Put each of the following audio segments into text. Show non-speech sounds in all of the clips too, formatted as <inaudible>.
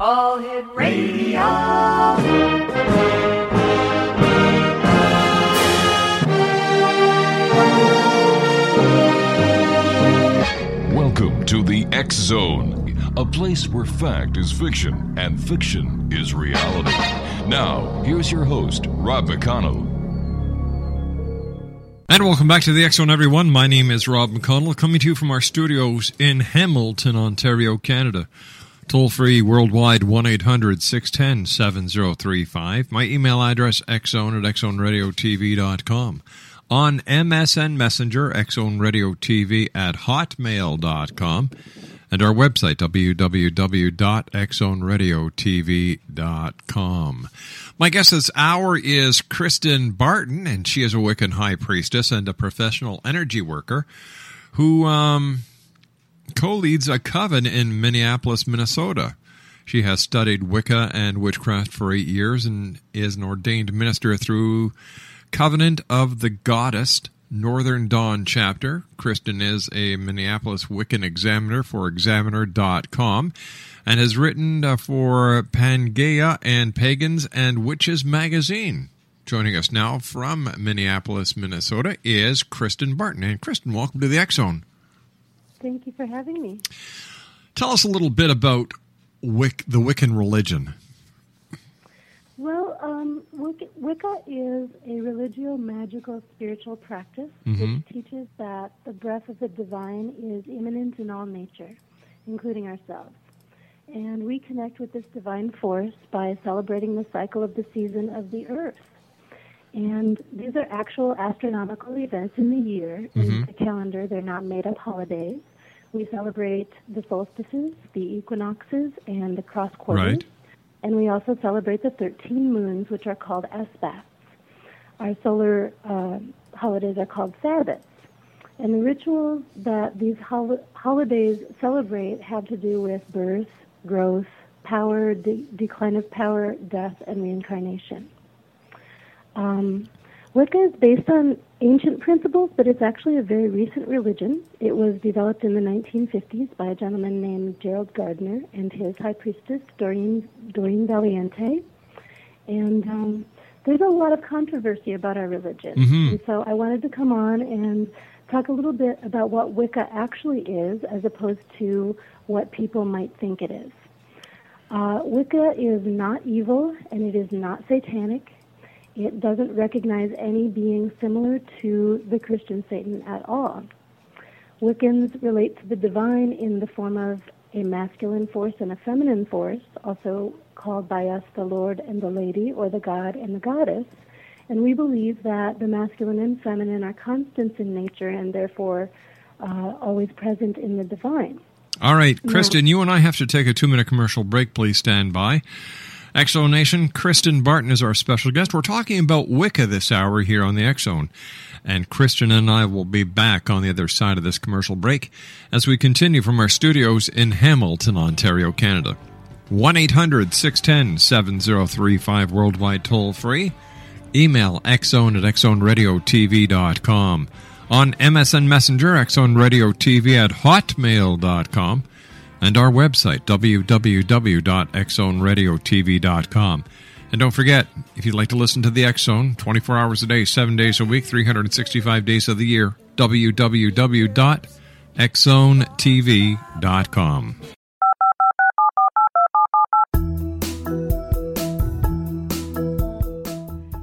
All Hit Radio. Welcome to the X Zone, a place where fact is fiction and fiction is reality. Now, here's your host, Rob McConnell. And welcome back to the X Zone, everyone. My name is Rob McConnell, coming to you from our studios in Hamilton, Ontario, Canada. Toll free worldwide 1 800 610 7035. My email address xzone at xzoneradiotv.com. On MSN Messenger, xzoneradiotv at hotmail.com. And our website, www.xzoneradiotv.com. My guest this hour is Kristin Barton, and she is a Wiccan high priestess and a professional energy worker who um, co leads a coven in Minneapolis, Minnesota. She has studied Wicca and witchcraft for eight years and is an ordained minister through Covenant of the Goddess Northern Dawn chapter. Kristin is a Minneapolis Wiccan examiner for examiner.com and has written uh, for PanGaia and Pagans and Witches magazine. Joining us now from Minneapolis, Minnesota is Kristin Barton. And Kristin, welcome to the Zone. Thank you for having me. Tell us a little bit about Wic- the Wiccan religion. Well, um, Wicca, Wicca is a religio magical spiritual practice Mhm. which teaches that the breath of the divine is immanent in all nature, including ourselves. And we connect with this divine force by celebrating the cycle of the season of the earth. And these are actual astronomical events in the year in Mhm. the calendar. They're not made up holidays. We celebrate the solstices, the equinoxes, and the cross quarters. Right. And we also celebrate the 13 moons, which are called Esbats. Our solar uh, holidays are called Sabbats. And the rituals that these hol- holidays celebrate have to do with birth, growth, power, de- decline of power, death, and reincarnation. Um, Wicca is based on ancient principles, but it's actually a very recent religion. It was developed in the 1950s by a gentleman named Gerald Gardner and his high priestess, Doreen, Doreen Valiente. And um, there's a lot of controversy about our religion. Mhm. And so I wanted to come on and talk a little bit about what Wicca actually is as opposed to what people might think it is. Uh, Wicca is not evil and it is not satanic. It doesn't recognize any being similar to the Christian Satan at all. Wiccans relate to the divine in the form of a masculine force and a feminine force, also called by us the Lord and the Lady, or the God and the Goddess. And we believe that the masculine and feminine are constants in nature and therefore uh, always present in the divine. All right, Kristin, you and I have to take a two minute commercial break. Please stand by. Exo Nation, Kristin Barton is our special guest. We're talking about Wicca this hour here on the X Zone. And Kristin and I will be back on the other side of this commercial break as we continue from our studios in Hamilton, Ontario, Canada. 1 800 610 7035 worldwide toll free. Email xzone at xzoneradiotv.com. On MSN Messenger, Xzone Radio TV at hotmail.com. And our website, www.xzoneradiotv.com. And don't forget, if you'd like to listen to the Zone 24 hours a day, 7 days a week, 365 days of the year, www.xzonetv.com.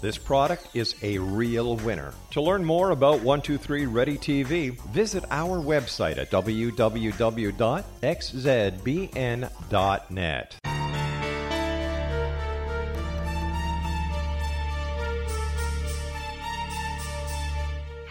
this product is a real winner. To learn more about 123 Ready TV, visit our website at www.xzbn.net.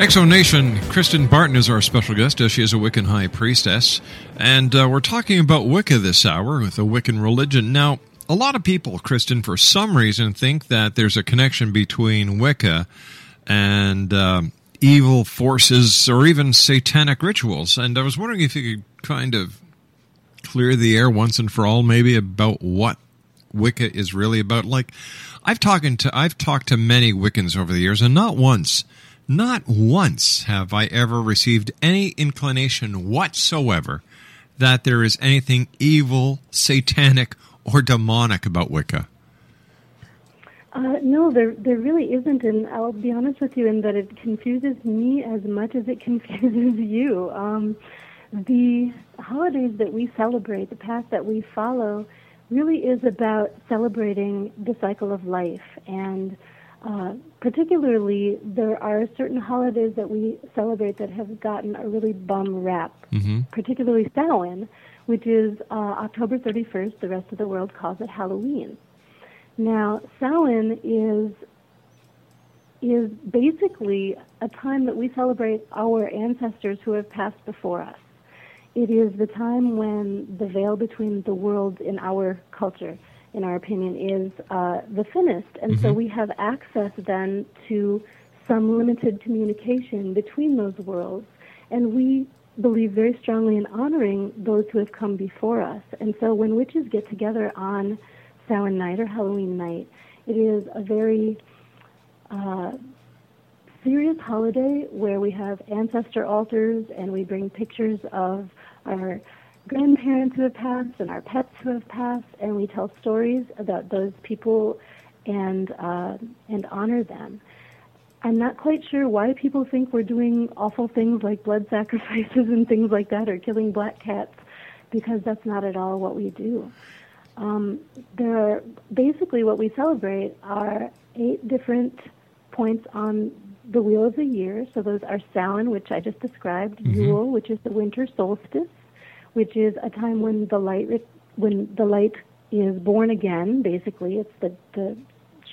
Exo Nation, Kristin Barton is our special guest. As she is a Wiccan High Priestess. And uh, we're talking about Wicca this hour with the Wiccan religion. Now, a lot of people, Kristin, for some reason, think that there's a connection between Wicca and uh, evil forces or even satanic rituals. And I was wondering if you could kind of clear the air once and for all, maybe about what Wicca is really about. Like, I've talked to I've talked to many Wiccans over the years, and not once, not once have I ever received any inclination whatsoever that there is anything evil, satanic, or demonic about Wicca. Uh, no, there there really isn't, and I'll be honest with you in that it confuses me as much as it <laughs> confuses you. Um, the holidays that we celebrate, the path that we follow, really is about celebrating the cycle of life. And uh, particularly, there are certain holidays that we celebrate that have gotten a really bum rap, Mm-hmm. particularly Samhain, which is uh, October 31st. The rest of the world calls it Halloween. Now, Samhain is is basically a time that we celebrate our ancestors who have passed before us. It is the time when the veil between the worlds in our culture, in our opinion, is uh, the thinnest, and so we have access then to some limited communication between those worlds, and we believe very strongly in honoring those who have come before us. And so when witches get together on Samhain night or Halloween night, it is a very uh, serious holiday where we have ancestor altars and we bring pictures of our grandparents who have passed and our pets who have passed, and we tell stories about those people and uh, and honor them. I'm not quite sure why people think we're doing awful things like blood <laughs> sacrifices and things like that, or killing black cats, because that's not at all what we do. Um, there are basically what we celebrate are eight different points on the wheel of the year. So those are Samhain, which I just described, Yule, which is the winter solstice, which is a time when the light when the light is born again. Basically, it's the the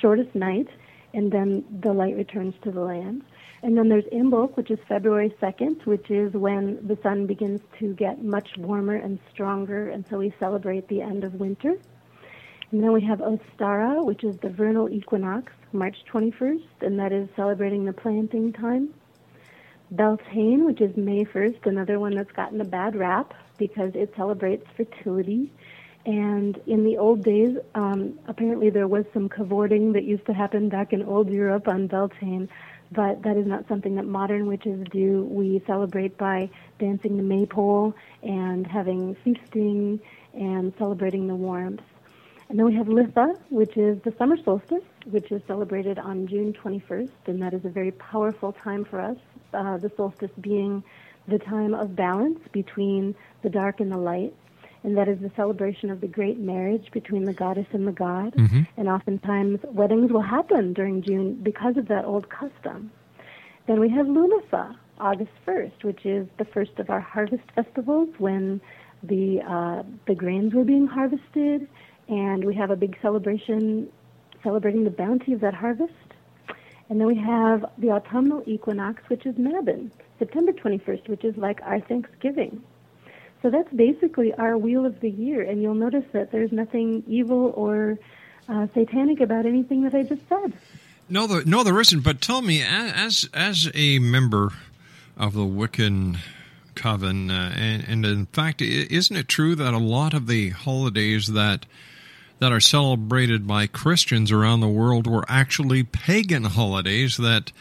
shortest night, and then the light returns to the land. And then there's Imbolc, which is February 2nd, which is when the sun begins to get much warmer and stronger, and so we celebrate the end of winter. And then we have Ostara, which is the vernal equinox, March 21st, and that is celebrating the planting time. Beltane, which is May 1st, another one that's gotten a bad rap because it celebrates fertility. And in the old days, um, apparently there was some cavorting that used to happen back in old Europe on Beltane, but that is not something that modern witches do. We celebrate by dancing the maypole and having feasting and celebrating the warmth. And then we have Litha, which is the summer solstice, which is celebrated on June 21st, and that is a very powerful time for us. Uh, the solstice being the time of balance between the dark and the light, and that is the celebration of the great marriage between the goddess and the god. Mm-hmm. And oftentimes weddings will happen during June because of that old custom. Then we have Lunasa, August 1st, which is the first of our harvest festivals when the uh, the grains were being harvested, and we have a big celebration celebrating the bounty of that harvest. And then we have the autumnal equinox, which is Mabon, September 21st, which is like our Thanksgiving. So that's basically our wheel of the year, and you'll notice that there's nothing evil or uh, satanic about anything that I just said. No, no, there isn't. But tell me, as as a member of the Wiccan coven, uh, and, and in fact, isn't it true that a lot of the holidays that that are celebrated by Christians around the world were actually pagan holidays that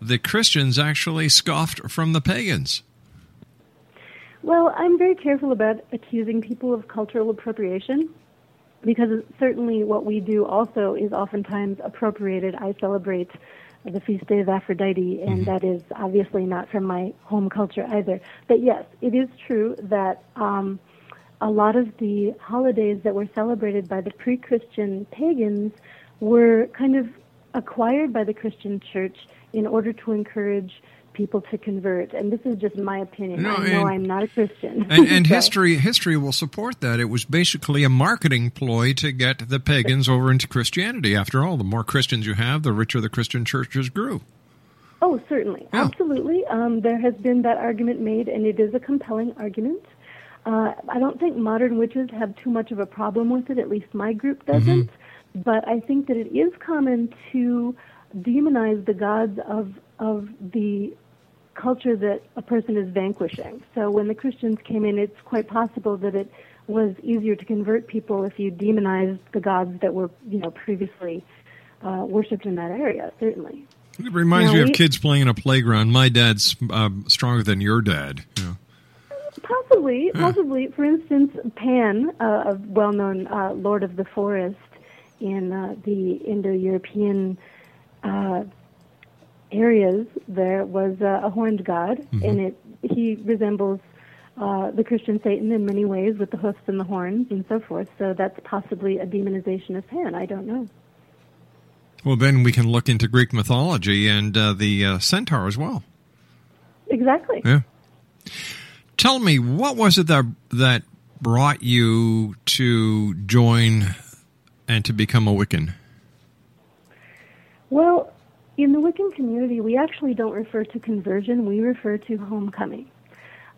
the Christians actually scoffed from the pagans? Well, I'm very careful about accusing people of cultural appropriation because certainly what we do also is oftentimes appropriated. I celebrate the feast day of Aphrodite, and that is obviously not from my home culture either. But yes, it is true that um, a lot of the holidays that were celebrated by the pre Christian pagans were kind of acquired by the Christian church in order to encourage people to convert. And this is just my opinion. No, I know and- I'm not a Christian. <laughs> And, and history history will support that. It was basically a marketing ploy to get the pagans over into Christianity. After all, the more Christians you have, the richer the Christian churches grew. Oh, certainly. Yeah. Absolutely. Um, there has been that argument made, and it is a compelling argument. Uh, I don't think modern witches have too much of a problem with it, at least my group doesn't. But I think that it is common to demonize the gods of, of the culture that a person is vanquishing. So when the Christians came in, it's quite possible that it was easier to convert people if you demonized the gods that were, you know, previously uh, worshipped in that area, certainly. It reminds Now me of we- kids playing in a playground. My dad's uh, stronger than your dad. You know. Possibly, possibly. For instance, Pan, uh, a well-known uh, Lord of the Forest in uh, the Indo-European uh, areas, there was uh, a horned god, and it he resembles uh, the Christian Satan in many ways, with the hoofs and the horns and so forth. So that's possibly a demonization of Pan. I don't know. Well, then we can look into Greek mythology and uh, the uh, centaur as well. Exactly. Yeah. Tell me, what was it that that brought you to join and to become a Wiccan? Well, in the Wiccan community, we actually don't refer to conversion, we refer to homecoming.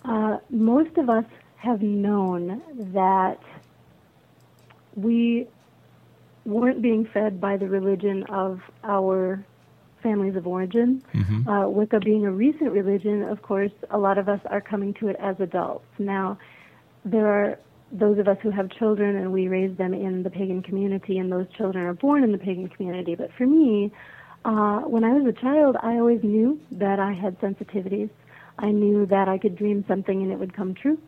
Uh, most of us have known that we weren't being fed by the religion of our families of origin. Uh, Wicca being a recent religion, of course, a lot of us are coming to it as adults. Now, there are those of us who have children and we raise them in the pagan community, and those children are born in the pagan community. But for me, uh, when I was a child, I always knew that I had sensitivities. I knew that I could dream something and it would come true.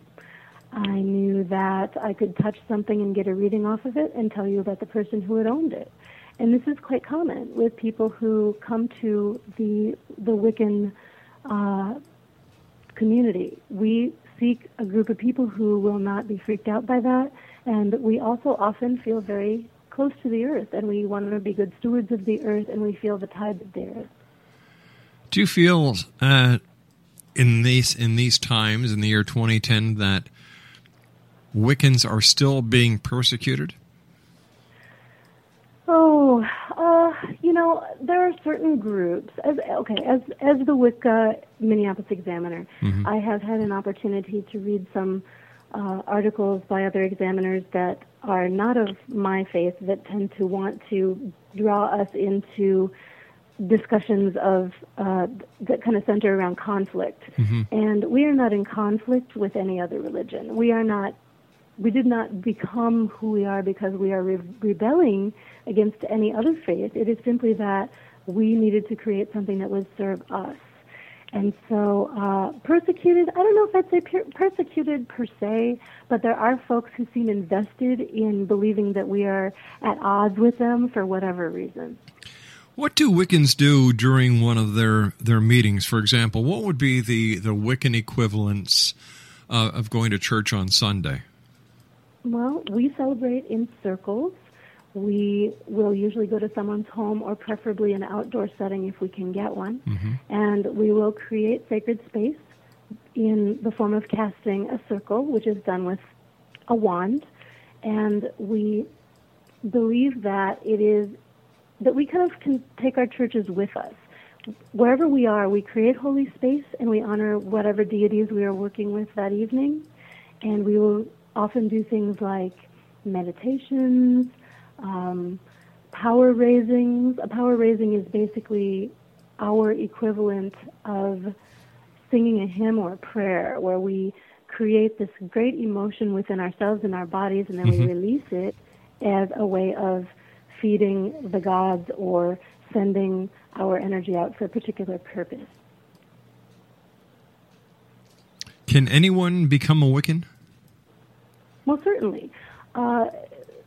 I knew that I could touch something and get a reading off of it and tell you about the person who had owned it. And this is quite common with people who come to the the Wiccan uh, community. We seek a group of people who will not be freaked out by that, and we also often feel very close to the earth, and we want to be good stewards of the earth, and we feel the tides of the earth. Do you feel uh, in these in these times in the year 2010 that Wiccans are still being persecuted? Oh, Uh, you know, there are certain groups. As okay, as as the Wicca Minneapolis Examiner, I have had an opportunity to read some uh, articles by other examiners that are not of my faith that tend to want to draw us into discussions of uh, that kind of center around conflict. And we are not in conflict with any other religion. We are not. We did not become who we are because we are re- rebelling against any other faith. It is simply that we needed to create something that would serve us. And so, uh, persecuted, I don't know if I'd say per- persecuted per se, but there are folks who seem invested in believing that we are at odds with them for whatever reason. What do Wiccans do during one of their, their meetings? For example, what would be the, the Wiccan equivalence uh, of going to church on Sunday? Well, we celebrate in circles. We will usually go to someone's home or preferably an outdoor setting if we can get one. Mm-hmm. And we will create sacred space in the form of casting a circle, which is done with a wand. And we believe that it is that we kind of can take our churches with us. Wherever we are, we create holy space and we honor whatever deities we are working with that evening. And we will often do things like meditations, um, power raisings. A power raising is basically our equivalent of singing a hymn or a prayer where we create this great emotion within ourselves and our bodies and then we release it as a way of feeding the gods or sending our energy out for a particular purpose. Can anyone become a Wiccan? Well, certainly. Uh,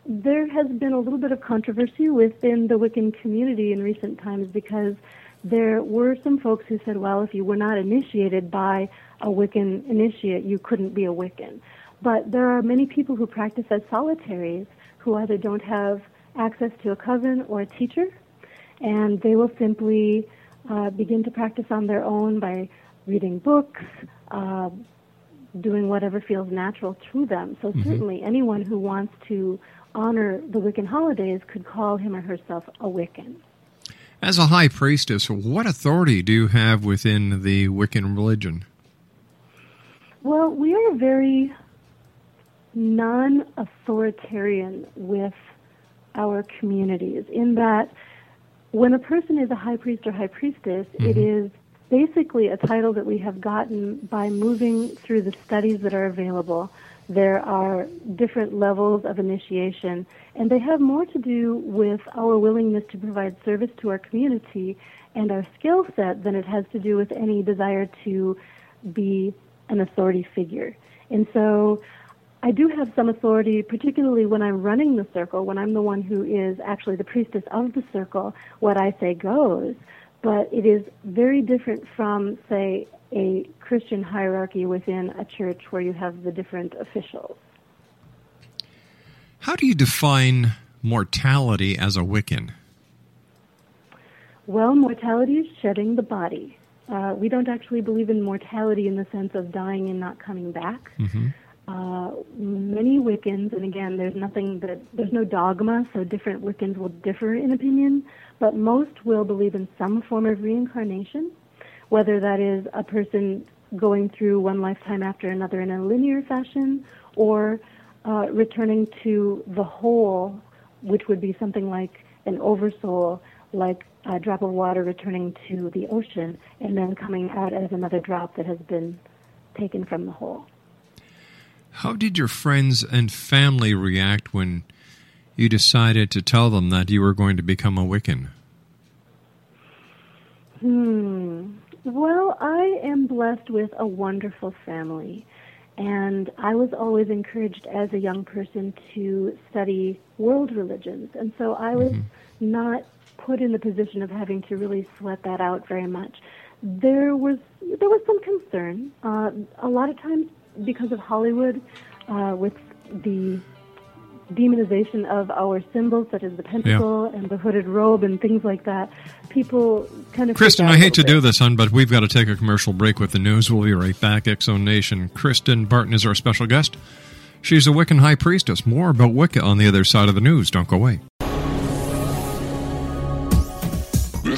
there has been a little bit of controversy within the Wiccan community in recent times because there were some folks who said, well, if you were not initiated by a Wiccan initiate, you couldn't be a Wiccan. But there are many people who practice as solitaries who either don't have access to a coven or a teacher, and they will simply uh, begin to practice on their own by reading books, uh, doing whatever feels natural to them. So mm-hmm. certainly anyone who wants to honor the Wiccan holidays could call him or herself a Wiccan. As a high priestess, what authority do you have within the Wiccan religion? Well, we are very non-authoritarian with our communities in that when a person is a high priest or high priestess, it mm-hmm. is basically a title that we have gotten by moving through the studies that are available. There are different levels of initiation, and they have more to do with our willingness to provide service to our community and our skill set than it has to do with any desire to be an authority figure. And so I do have some authority, particularly when I'm running the circle, when I'm the one who is actually the priestess of the circle, what I say goes. But it is very different from, say, a Christian hierarchy within a church where you have the different officials. How do you define mortality as a Wiccan? Well, mortality is shedding the body. Uh, we don't actually believe in mortality in the sense of dying and not coming back. Uh, many Wiccans, and again, there's nothing that there's no dogma, so different Wiccans will differ in opinion, but most will believe in some form of reincarnation, whether that is a person going through one lifetime after another in a linear fashion, or uh, returning to the whole, which would be something like an oversoul, like a drop of water returning to the ocean, and then coming out as another drop that has been taken from the whole. How did your friends and family react when you decided to tell them that you were going to become a Wiccan? Hmm. Well, I am blessed with a wonderful family. And I was always encouraged as a young person to study world religions. And so I was not put in the position of having to really sweat that out very much. There was there was some concern. Uh, a lot of times because of Hollywood, uh, with the demonization of our symbols, such as the pentacle and the hooded robe and things like that, people kind of. Kristin, I hate to little do this, hon, but we've got to take a commercial break with the news. We'll be right back. Exo Nation. Kristin Barton is our special guest. She's a Wiccan high priestess. More about Wicca on the other side of the news. Don't go away.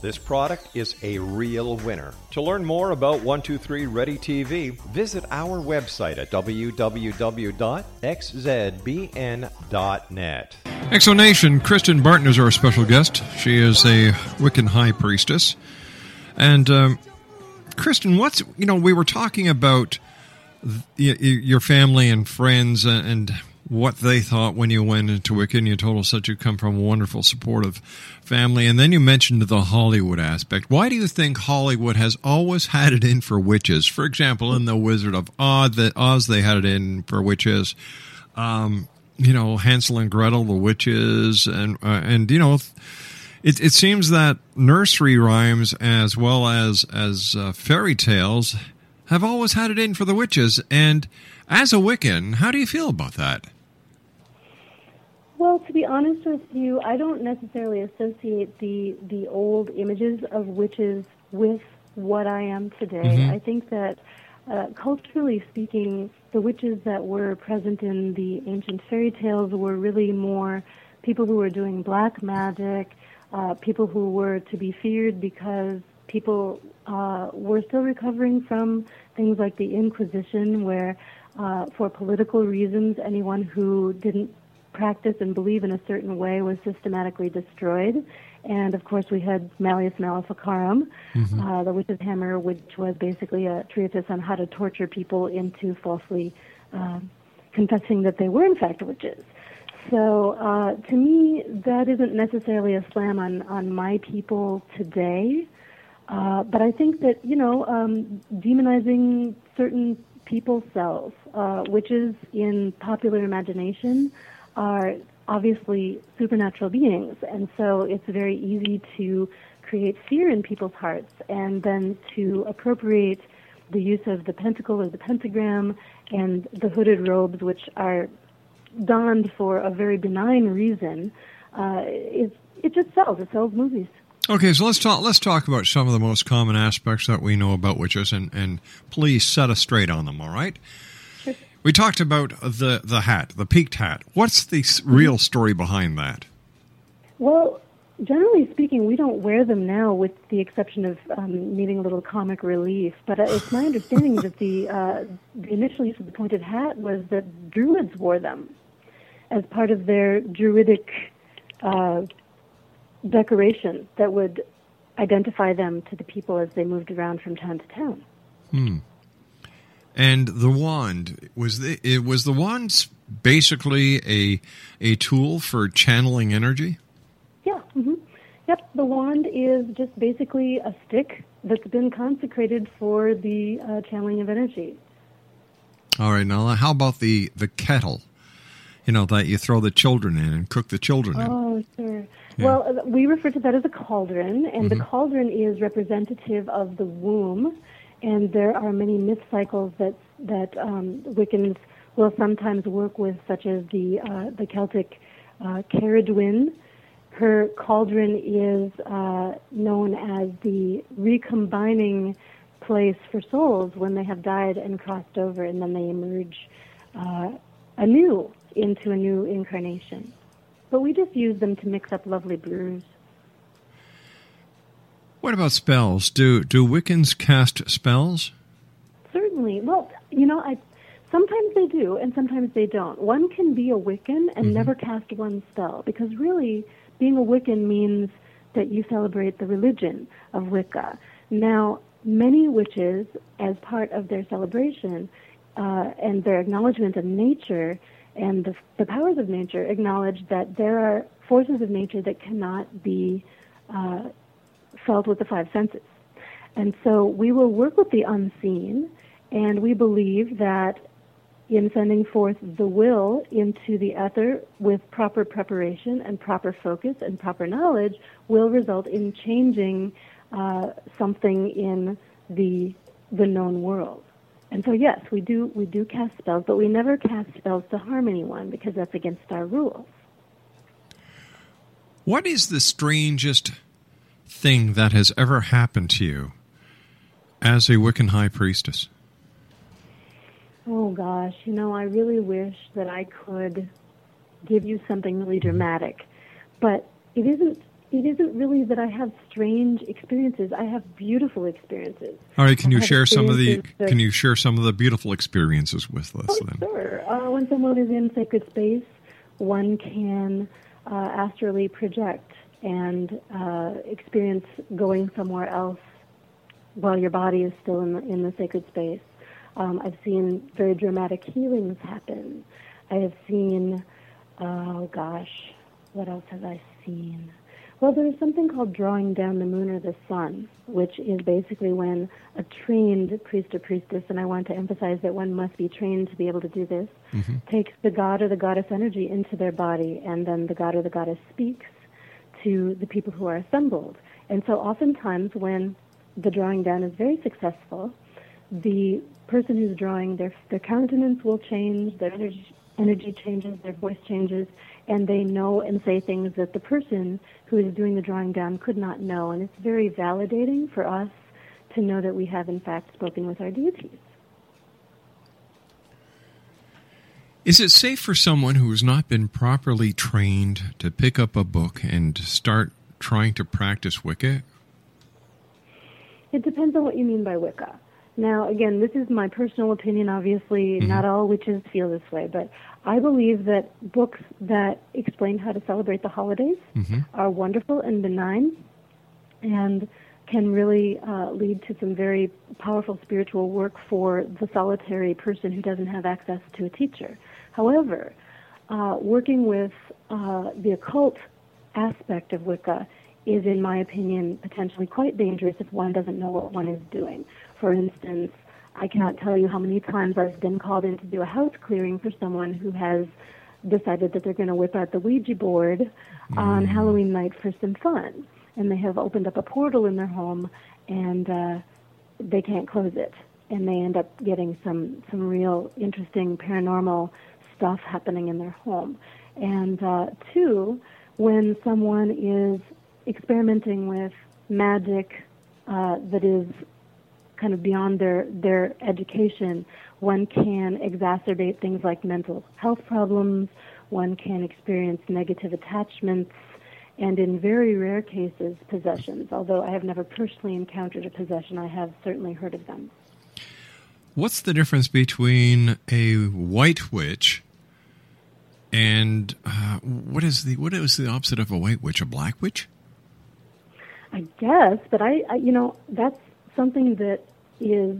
this product is a real winner. To learn more about 123 Ready TV, visit our website at www.x xzbn.net. Exonation, Kristin Barton is our special guest. She is a Wiccan high priestess. And um, Kristin, what's, you know, we were talking about your family and friends and what they thought when you went into Wiccan. You told us that you come from a wonderful, supportive family. And then you mentioned the Hollywood aspect. Why do you think Hollywood has always had it in for witches? For example, in The Wizard of Oz, they had it in for witches. Um, you know, Hansel and Gretel, the witches, and uh, and you know, it it seems that nursery rhymes as well as as uh, fairy tales have always had it in for the witches. And as a Wiccan, how do you feel about that? Well, to be honest with you, I don't necessarily associate the the old images of witches with what I am today. Mhm. I think that uh, culturally speaking, the witches that were present in the ancient fairy tales were really more people who were doing black magic, uh, people who were to be feared because people uh, were still recovering from things like the Inquisition, where uh, for political reasons, anyone who didn't practice and believe in a certain way was systematically destroyed. And of course, we had Malleus Maleficarum, uh, the witch's hammer, which was basically a treatise on how to torture people into falsely uh, confessing that they were in fact witches. So uh, to me, that isn't necessarily a slam on, on my people today. Uh, but I think that, you know, um, demonizing certain people's selves, uh, witches in popular imagination, are obviously supernatural beings. And so it's very easy to create fear in people's hearts and then to appropriate the use of the pentacle or the pentagram and the hooded robes, which are donned for a very benign reason. Uh, it, it just sells. It sells movies. Okay, so let's talk. Let's talk about some of the most common aspects that we know about witches, and, and please set us straight on them. All right. We talked about the the hat, the peaked hat. What's the real story behind that? Well, generally speaking, we don't wear them now, with the exception of um, needing a little comic relief. But uh, it's my understanding that the uh, the initial use of the pointed hat was that druids wore them as part of their druidic uh, decoration that would identify them to the people as they moved around from town to town. Hmm. And the wand was the it was the wand basically a a tool for channeling energy. Yeah. hmm Yep. The wand is just basically a stick that's been consecrated for the uh, channeling of energy. All right, now how about the the kettle? You know that you throw the children in and cook the children in. Oh, sure. Yeah. Well, uh, we refer to that as a cauldron, and the Mhm. cauldron is representative of the womb. And there are many myth cycles that that um, Wiccans will sometimes work with, such as the uh, the Celtic uh. Her cauldron is uh, known as the recombining place for souls when they have died and crossed over, and then they emerge uh, anew into a new incarnation. But we just use them to mix up lovely brews. What about spells? Do do Wiccans cast spells? Certainly. Well, you know, I sometimes they do and sometimes they don't. One can be a Wiccan and never cast one spell because really being a Wiccan means that you celebrate the religion of Wicca. Now, many witches, as part of their celebration uh, and their acknowledgement of nature and the, the powers of nature, acknowledge that there are forces of nature that cannot be uh, felt with the five senses. And so we will work with the unseen, and we believe that in sending forth the will into the ether with proper preparation and proper focus and proper knowledge will result in changing uh, something in the the known world. And so yes, we do we do cast spells, but we never cast spells to harm anyone because that's against our rules. What is the strangest thing that has ever happened to you as a Wiccan high priestess? Oh gosh, you know, I really wish that I could give you something really dramatic, but it isn't. It isn't really that I have strange experiences. I have beautiful experiences. All right, can you share some of the that- can you share some of the beautiful experiences with us Oh, then? sure. Uh, when someone is in sacred space, one can uh, astrally project and uh, experience going somewhere else while your body is still in the, in the sacred space. Um, I've seen very dramatic healings happen. I have seen, oh gosh, what else have I seen? Well, there's something called drawing down the moon or the sun, which is basically when a trained priest or priestess, and I want to emphasize that one must be trained to be able to do this, takes the god or the goddess energy into their body, and then the god or the goddess speaks to the people who are assembled. And so oftentimes when the drawing down is very successful, the person who's drawing their their countenance will change, their energy energy changes, their voice changes, and they know and say things that the person who is doing the drawing down could not know. And it's very validating for us to know that we have in fact spoken with our deities. Is it safe for someone who has not been properly trained to pick up a book and start trying to practice Wicca? It depends on what you mean by Wicca. Now, again, this is my personal opinion. Obviously, not all witches feel this way, but I believe that books that explain how to celebrate the holidays are wonderful and benign and can really uh, lead to some very powerful spiritual work for the solitary person who doesn't have access to a teacher. However, uh, working with uh, the occult aspect of Wicca is, in my opinion, potentially quite dangerous if one doesn't know what one is doing. For instance, I cannot tell you how many times I've been called in to do a house clearing for someone who has decided that they're going to whip out the Ouija board on Halloween night for some fun. And they have opened up a portal in their home and uh, they can't close it. And they end up getting some, some real interesting paranormal stuff happening in their home. And uh, two, when someone is experimenting with magic uh, that is kind of beyond their, their education, one can exacerbate things like mental health problems, one can experience negative attachments, and in very rare cases, possessions. Although I have never personally encountered a possession, I have certainly heard of them. What's the difference between a white witch and uh, what is the what is the opposite of a white witch? A black witch? I guess, but I, I, you know, that's something that is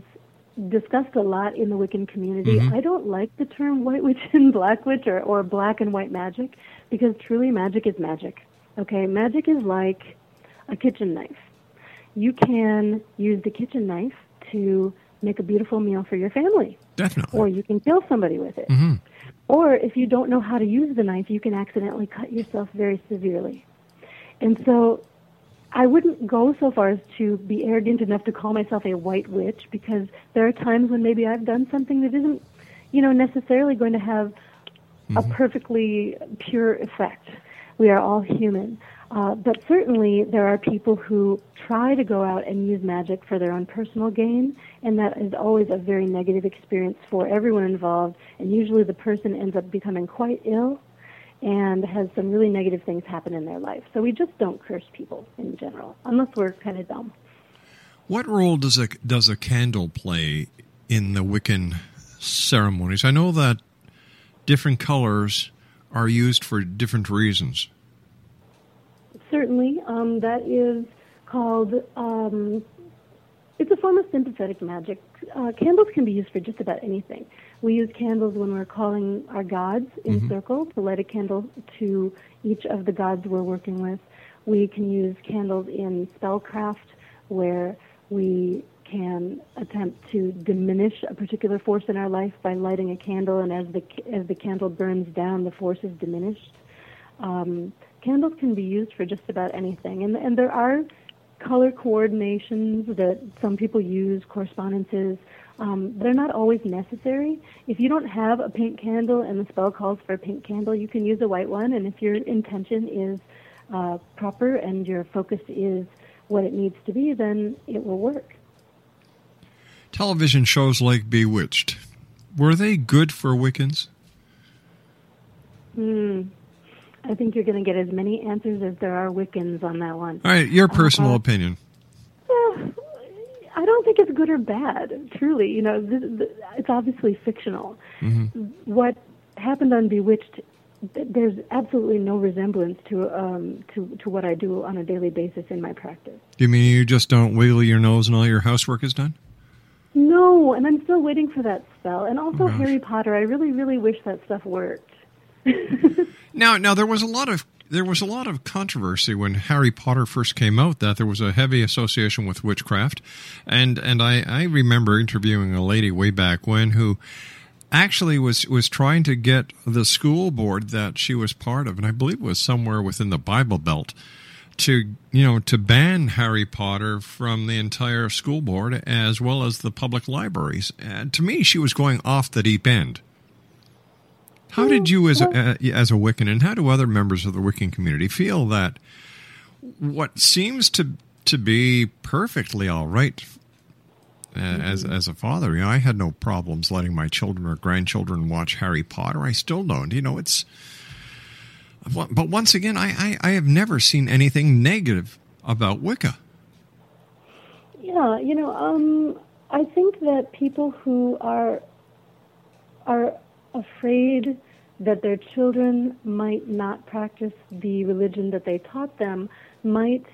discussed a lot in the Wiccan community. I don't like the term white witch and black witch or, or black and white magic because truly magic is magic. Okay, magic is like a kitchen knife. You can use the kitchen knife to make a beautiful meal for your family, Definitely. or you can kill somebody with it. Or if you don't know how to use the knife, you can accidentally cut yourself very severely. And so I wouldn't go so far as to be arrogant enough to call myself a white witch because there are times when maybe I've done something that isn't, you know, necessarily going to have a mm-hmm. perfectly pure effect. We are all human. Uh, but certainly, there are people who try to go out and use magic for their own personal gain, and that is always a very negative experience for everyone involved. And usually, the person ends up becoming quite ill and has some really negative things happen in their life. So we just don't curse people in general, unless we're kind of dumb. What role does a does a candle play in the Wiccan ceremonies? I know that different colors are used for different reasons. Certainly, um, that is called. Um, it's a form of sympathetic magic. Uh, candles can be used for just about anything. We use candles when we're calling our gods in Mhm. circle to light a candle to each of the gods we're working with. We can use candles in spellcraft where we can attempt to diminish a particular force in our life by lighting a candle, and as the as the candle burns down, the force is diminished. Um, candles can be used for just about anything, and and there are color coordinations that some people use, correspondences. Um, they're not always necessary. If you don't have a pink candle and the spell calls for a pink candle, you can use a white one. And if your intention is uh, proper and your focus is what it needs to be, then it will work. Television shows like Bewitched, were they good for Wiccans? Hmm. I think you're going to get as many answers as there are Wiccans on that one. All right, your personal Uh, opinion. I don't think it's good or bad. Truly, you know, th th it's obviously fictional. What happened on Bewitched, th- there's absolutely no resemblance to um, to to what I do on a daily basis in my practice. You mean you just don't wiggle your nose and all your housework is done? No, and I'm still waiting for that spell. And also Oh. Harry Potter. I really, really wish that stuff worked. <laughs> Now, now there was a lot of there was a lot of controversy when Harry Potter first came out that there was a heavy association with witchcraft, and and I, I remember interviewing a lady way back when who actually was was trying to get the school board that she was part of, and I believe it was somewhere within the Bible Belt, to you know to ban Harry Potter from the entire school board as well as the public libraries. And to me, she was going off the deep end. How did you, as a, as a Wiccan, and how do other members of the Wiccan community feel that what seems to to be perfectly all right uh, as as a father? You know, I had no problems letting my children or grandchildren watch Harry Potter. I still don't. You know, it's. But once again, I, I, I have never seen anything negative about Wicca. Yeah, you know, um, I think that people who are are afraid that their children might not practice the religion that they taught them might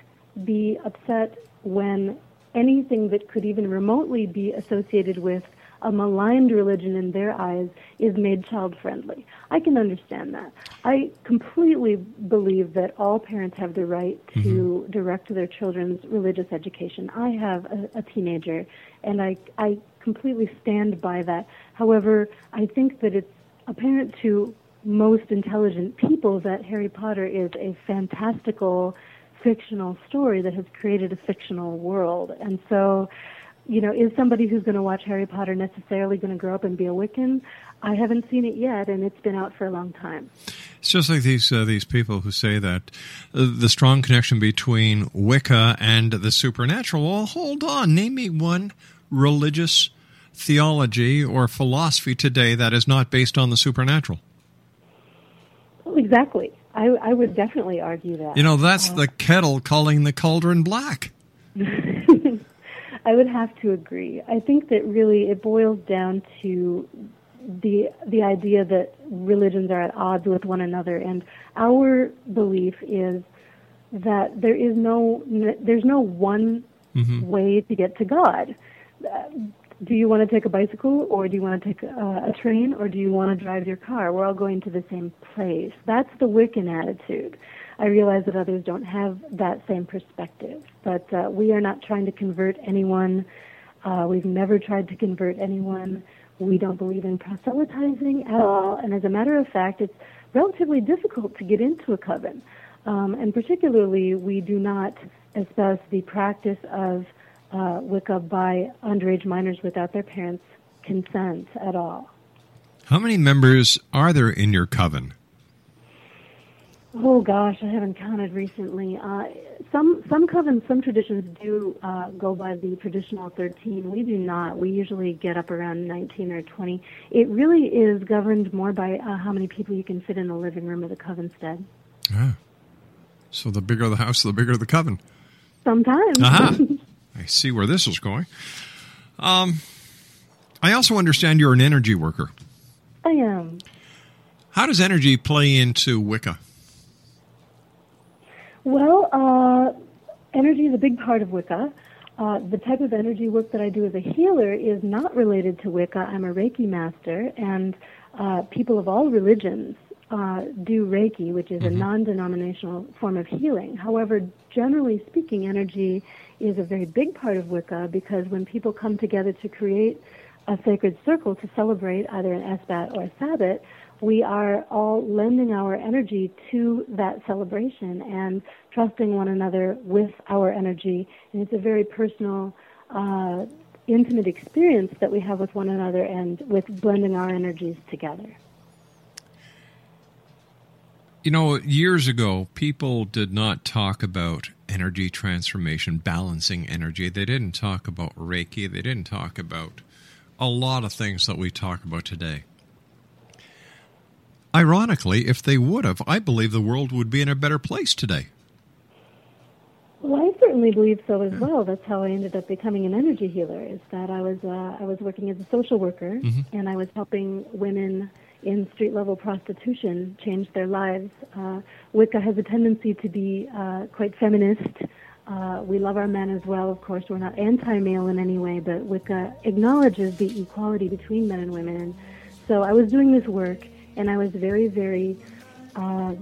be upset when anything that could even remotely be associated with a maligned religion in their eyes is made child friendly. I can understand that. I completely believe that all parents have the right to mm-hmm. direct their children's religious education. I have a, a teenager and I I completely stand by that. However, I think that it's apparent to most intelligent people that Harry Potter is a fantastical fictional story that has created a fictional world. And so you know, is somebody who's going to watch Harry Potter necessarily going to grow up and be a Wiccan? I haven't seen it yet, and it's been out for a long time. It's just like these uh, these people who say that uh, the strong connection between Wicca and the supernatural. Well, hold on, name me one religious theology or philosophy today that is not based on the supernatural. Well, exactly. I, I would definitely argue that. You know, that's the kettle calling the cauldron black. <laughs> I would have to agree. I think that really it boils down to the the idea that religions are at odds with one another, and our belief is that there is no there's no one mm-hmm. way to get to God. Do you want to take a bicycle, or do you want to take a, a train, or do you want to drive your car? We're all going to the same place. That's the Wiccan attitude. I realize that others don't have that same perspective, but uh, we are not trying to convert anyone. Uh, we've never tried to convert anyone. We don't believe in proselytizing at all, and as a matter of fact, it's relatively difficult to get into a coven. Um, and particularly, we do not espouse the practice of uh, Wicca by underage minors without their parents' consent at all. How many members are there in your coven? Oh gosh, I haven't counted recently. Uh, some some covens, some traditions do uh, go by the traditional 13. We do not. We usually get up around 19 or 20. It really is governed more by uh, how many people you can fit in the living room of the covenstead. Ah. So the bigger the house, the bigger the coven. Sometimes. Aha. <laughs> I see where this is going. Um, I also understand you're an energy worker. I am. How does energy play into Wicca? Well, uh, energy is a big part of Wicca. Uh, the type of energy work that I do as a healer is not related to Wicca. I'm a Reiki master, and uh, people of all religions uh, do Reiki, which is a non denominational form of healing. However, generally speaking, energy is a very big part of Wicca because when people come together to create a sacred circle to celebrate either an Esbat or a Sabbat, we are all lending our energy to that celebration and trusting one another with our energy. And it's a very personal, uh, intimate experience that we have with one another and with blending our energies together. You know, years ago, people did not talk about energy transformation, balancing energy. They didn't talk about Reiki. They didn't talk about a lot of things that we talk about today. Ironically, if they would have, I believe the world would be in a better place today. Well, I certainly believe so as well. That's how I ended up becoming an energy healer. Is that I was uh, I was working as a social worker Mm-hmm. and I was helping women in street level prostitution change their lives. Uh, Wicca has a tendency to be uh, quite feminist. Uh, we love our men as well, of course. We're not anti-male in any way, but Wicca acknowledges the equality between men and women. And so I was doing this work, and I was very, very uh,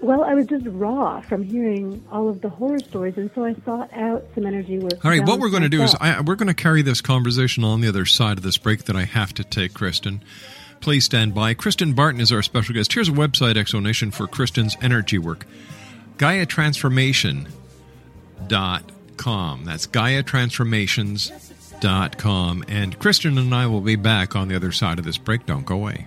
well, I was just raw from hearing all of the horror stories, and so I sought out some energy work. All right, what we're going to do is. I, we're going to carry this conversation on the other side of this break that I have to take, Kristin. Please stand by. Kristin Barton is our special guest. Here's a website explanation for Kristin's energy work. GaiaTransformation.com. That's GaiaTransformations.com. And Kristin and I will be back on the other side of this break. Don't go away.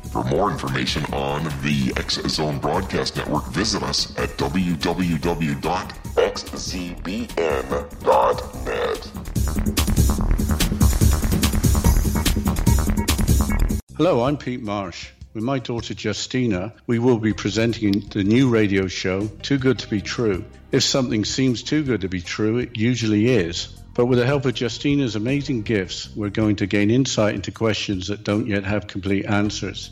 For more information on the X Zone Broadcast Network, visit us at www.xzbn.net. Hello, I'm Pete Marsh. With my daughter Justina, we will be presenting the new radio show, Too Good to Be True. If something seems too good to be true, it usually is. But with the help of Justina's amazing gifts, we're going to gain insight into questions that don't yet have complete answers.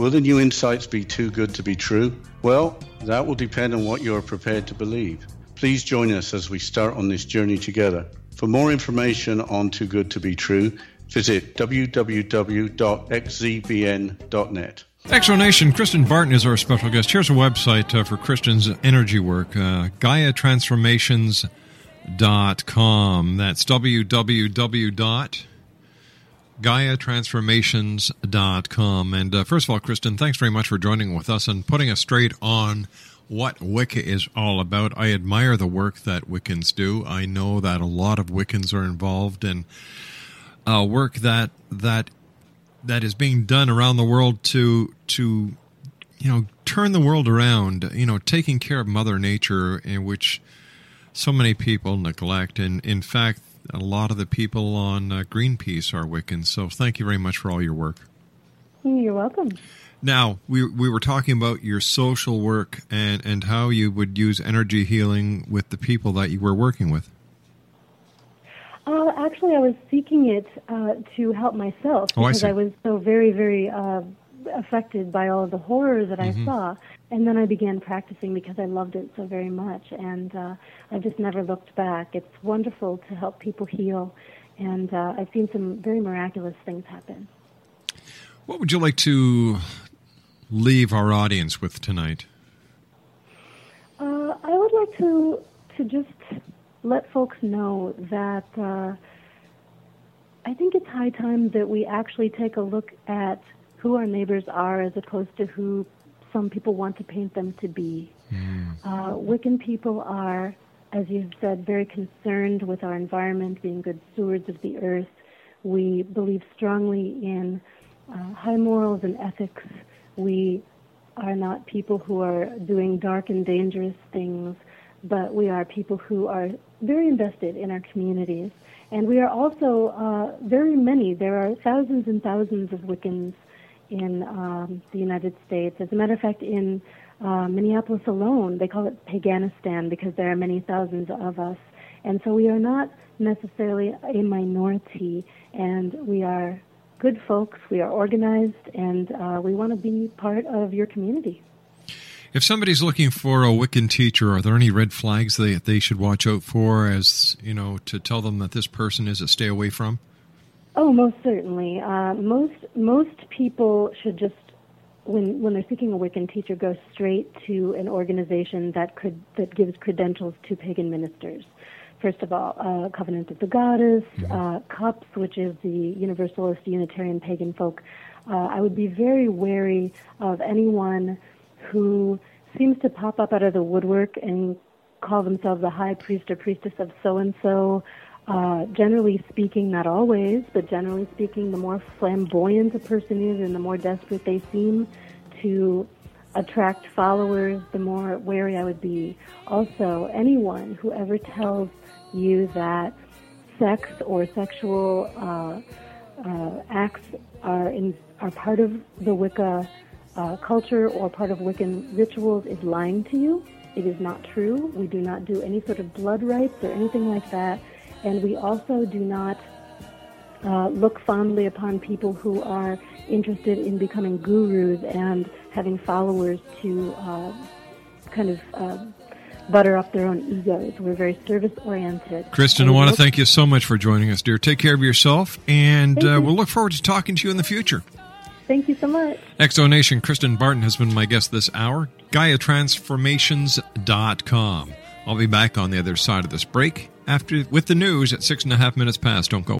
Will the new insights be too good to be true? Well, that will depend on what you are prepared to believe. Please join us as we start on this journey together. For more information on Too Good to Be True, visit www.xzbn.net. Exonation, Kristin Barton is our special guest. Here's a website uh, for Kristin's energy work, uh, GaiaTransformations.com. That's www.GaiaTransformations.com. And uh, first of all, Kristin, thanks very much for joining with us and putting us straight on what Wicca is all about. I admire the work that Wiccans do. I know that a lot of Wiccans are involved in uh, work that that that is being done around the world to to you know turn the world around you know taking care of mother nature in which so many people neglect and in fact a lot of the people on uh, greenpeace are wiccans so thank you very much for all your work You're welcome. now we we were talking about your social work and and how you would use energy healing with the people that you were working with Uh, actually, I was seeking it uh, to help myself Oh, I because see. was so very, very uh, affected by all of the horror that Mm-hmm. I saw. And then I began practicing because I loved it so very much, and uh, I've just never looked back. It's wonderful to help people heal, and uh, I've seen some very miraculous things happen. What would you like to leave our audience with tonight? Uh, I would like to to just let folks know that uh, I think it's high time that we actually take a look at who our neighbors are as opposed to who some people want to paint them to be. Uh, Wiccan people are, as you've said, very concerned with our environment, being good stewards of the earth. We believe strongly in uh, high morals and ethics. We are not people who are doing dark and dangerous things, but we are people who are very invested in our communities. And we are also uh, very many. There are thousands and thousands of Wiccans in um, the United States. As a matter of fact, in uh, Minneapolis alone, they call it Paganistan because there are many thousands of us. And so we are not necessarily a minority, and we are good folks. We are organized, and uh, we want to be part of your community. If somebody's looking for a Wiccan teacher, are there any red flags they they should watch out for as, you know, to tell them that this person is a stay away from? Oh, most certainly. Uh, most most people should just, when when they're seeking a Wiccan teacher, go straight to an organization that could that gives credentials to pagan ministers. First of all, uh, Covenant of the Goddess, uh, CUUPS, which is the Universalist Unitarian Pagan Folk. Uh, I would be very wary of anyone who seems to pop up out of the woodwork and call themselves a high priest or priestess of so and so. Uh, generally speaking, not always, but generally speaking, the more flamboyant a person is and the more desperate they seem to attract followers, the more wary I would be. Also, anyone who ever tells you that sex or sexual uh, uh, acts are in, are part of the Wicca uh, culture or part of Wiccan rituals is lying to you. It is not true. We do not do any sort of blood rites or anything like that, and we also do not uh, look fondly upon people who are interested in becoming gurus and having followers to uh, kind of uh, butter up their own egos. We're very service oriented. Kristin, I want to thank you so much for joining us, dear. Take care of yourself, and uh, you. we'll look forward to talking to you in the future. Thank you so much. Exonation, Kristin Barton has been my guest this hour. GaiaTransformations.com. I'll be back on the other side of this break after with the news at six and a half minutes past. Don't go.